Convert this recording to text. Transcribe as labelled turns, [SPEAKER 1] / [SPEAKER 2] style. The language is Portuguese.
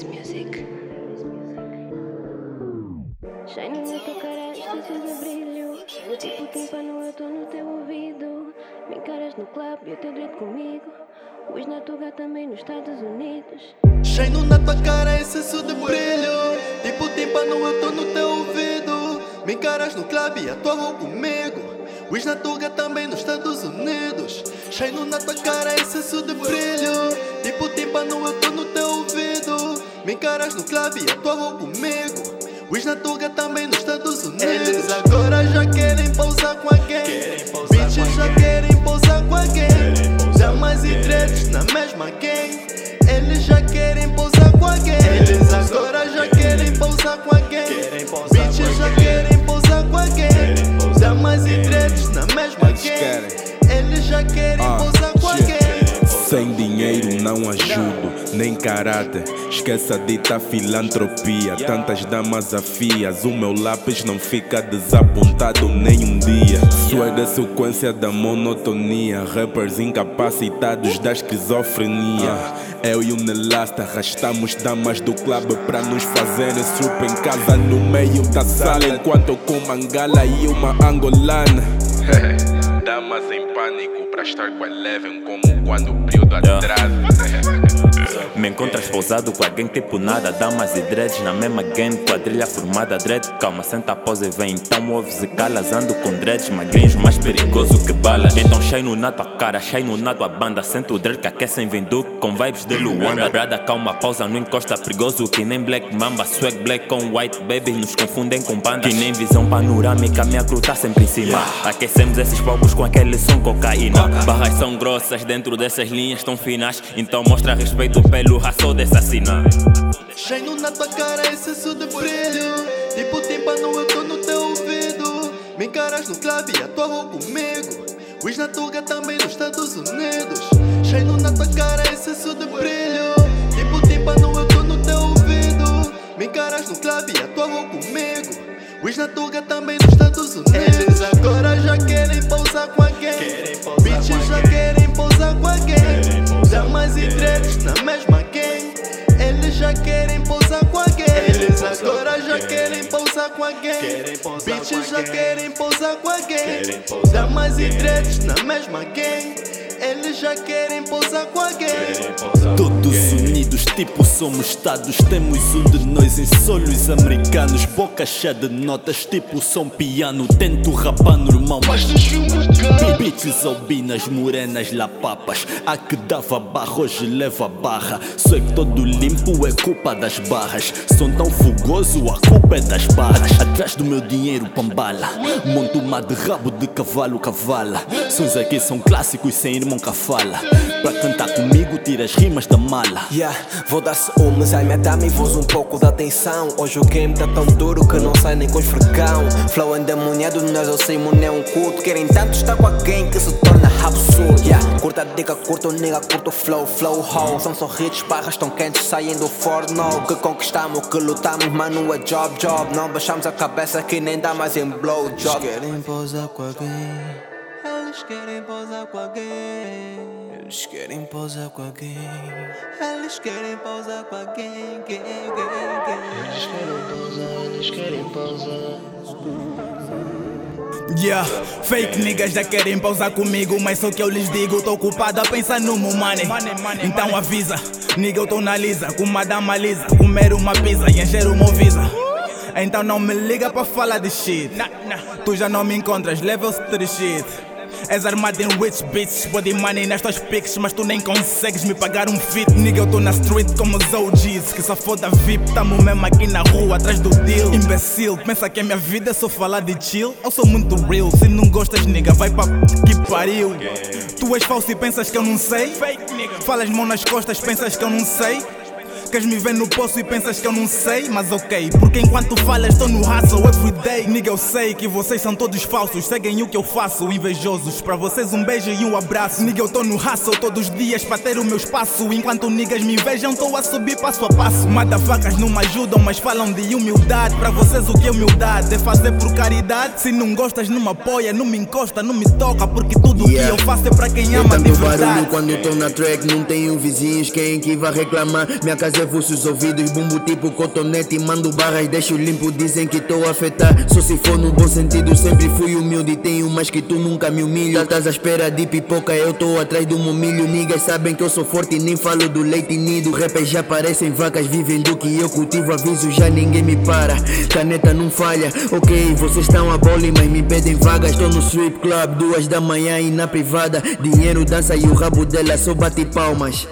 [SPEAKER 1] Harris Music. Shine na tua cara, estás tudo brilho. Tipo tímpano, eu tô no teu ouvido. Me encaras no club e eu teu grito comigo. Os na Tuga também nos Estados Unidos.
[SPEAKER 2] Shine na tua cara, excesso de brilho. Tipo tímpano, eu tô no teu ouvido. Me encaras no club e atuam comigo. Os na Tuga também nos Estados Unidos. Shine na tua cara, excesso de brilho. Tipo tímpano, eu tô no teu ouvido. Me encaras no club e atuam comigo. Os na Tuga também nos Estados Unidos.
[SPEAKER 3] Sem dinheiro não ajudo, nem caráter. Esqueça dita filantropia. Tantas damas afias, o meu lápis não fica desapontado nem um dia. É sequência da monotonia. Rappers incapacitados da esquizofrenia. Eu e o Nelasta arrastamos damas do clube pra nos fazerem strip em casa no meio da sala. Enquanto eu com mangala e uma angolana. Damas em pânico pra estar com a Eleven como quando o período atrasa.
[SPEAKER 4] Me encontras pousado com alguém tipo nada Damas e dreads na mesma game Quadrilha formada dread. Calma, senta a pose e vem. Então ouves e calas Ando com dreads magrinhos Mais perigoso shine na tua cara Shine na tua banda. Sento o dread que aquecem vem Com vibes de Luanda. Brada, calma, pausa Não encosta. Perigoso Que nem Black Mamba. Swag black com white baby Nos confundem com pandas Que nem visão panorâmica Minha crew tá sempre em cima. Aquecemos esses palcos com aquele som cocaína. Barras são grossas Dentro dessas linhas tão finas. Então mostra respeito pelo raço de assassina
[SPEAKER 2] Shine na tua cara, excesso de brilho. Tipo tímpano, eu tô no teu ouvido. Me encaras no clube e atuam comigo. Os na Tuga também nos Estados Unidos. Shine na tua cara, excesso de brilho. Tipo tímpano, eu tô no teu ouvido. Me encaras no clube e atuam comigo. Os na Tuga também nos Estados Unidos. Eles agora já querem pousar com alguém. Bitches já querem pousar com alguém. Damas e dreads na mesma gang. Eles já querem pousar Bitches já querem pousar com alguém. Damas e dreads na mesma gang. Eles já querem pousar com alguém.
[SPEAKER 5] Todos unidos, tipo somos Estados. Temos um de nós em solos americanos. Boca cheia de notas, tipo som piano. Tento rapar normal, mas Bitches albinas, morenas, lapapas. A que dava barra, hoje leva barra. Só que todo limpo é culpa das barras. Som tão fogoso, a culpa é das barras. Atrás do meu dinheiro, pambala. Monto uma de rabo de cavalo, cavala. Sons aqui são clássicos, sem irmão que fala. Pra cantar comigo, tira as rimas da mala.
[SPEAKER 6] Yeah, vou dar-se umas, ai madame, e vos um pouco de atenção. Hoje o game tá tão duro que não sai nem com esfregão. Flow endemoniado, nós eu sei, mano, é um culto. Querem tanto estar com alguém que se torna absurdo. Yeah, curta a dica, curta o nigga, curta o flow, flow ho. São só hits, barras tão quentes, saem do forno. Que conquistamos, que lutamos, mano, é job, job. Não baixamos a cabeça que nem dá mais em blow job. Querem pousar com alguém. Eles querem pousar com alguém. Eles querem pousar com alguém. Eles querem pousar com alguém. Quem, quem, quem.
[SPEAKER 2] Eles querem pousar.
[SPEAKER 7] Yeah, fake niggas já querem pausar comigo, mas só que eu lhes digo, tô ocupado a pensar no meu money. Então avisa, nigga, eu tô na lisa, com uma dama lisa, comer uma pizza e encher uma visa. Então não me liga pra falar de shit. Tu já não me encontras, level 3 shit. És armado em rich bitch, body money nas tuas pics, mas tu nem consegues me pagar um fit. Nigga, eu tô na street como os OGs, que só foda VIP, tamo mesmo aqui na rua atrás do deal. Imbecil, pensa que a minha vida é só falar de chill? Eu sou muito real, se não gostas, nigga, vai pra que pariu. Tu és falso e pensas que eu não sei? Falas mão nas costas, pensas que eu não sei? Queres me ver no poço e pensas que eu não sei? Mas ok, porque enquanto falas estou no hustle everyday Nigga eu sei que vocês são todos falsos Seguem o que eu faço, invejosos Pra vocês um beijo e um abraço Nigga eu tô no hustle todos os dias pra ter o meu espaço Enquanto niggas me vejam tô a subir passo a passo Madafacas não me ajudam mas falam de humildade Pra vocês o que é humildade? É fazer por caridade? Se não gostas não me apoia, não me encosta, não me toca Porque tudo
[SPEAKER 8] Yeah.
[SPEAKER 7] que eu faço é pra quem
[SPEAKER 8] É
[SPEAKER 7] ama de
[SPEAKER 8] tanto barulho
[SPEAKER 7] verdade
[SPEAKER 8] quando tô na track, não tenho vizinhos, quem que vai reclamar? Minha casa fazer vossos ouvidos. Bumbo tipo cotonete, mando barras, deixo limpo. Dizem que tô a afetar, só se for no bom sentido. Sempre fui humilde, tenho mais que tu, nunca me humilho. Estás à espera de pipoca, eu tô atrás do momilho. Niggas sabem que eu sou forte, nem falo do leite nido. Rappers já parecem vacas, vivem do que eu cultivo. Aviso, já ninguém me para. Caneta não falha, ok, vocês estão a bowling, mas me pedem vagas. Tô no strip club, duas da manhã e na privada. Dinheiro dança e o rabo dela só
[SPEAKER 6] bate palmas.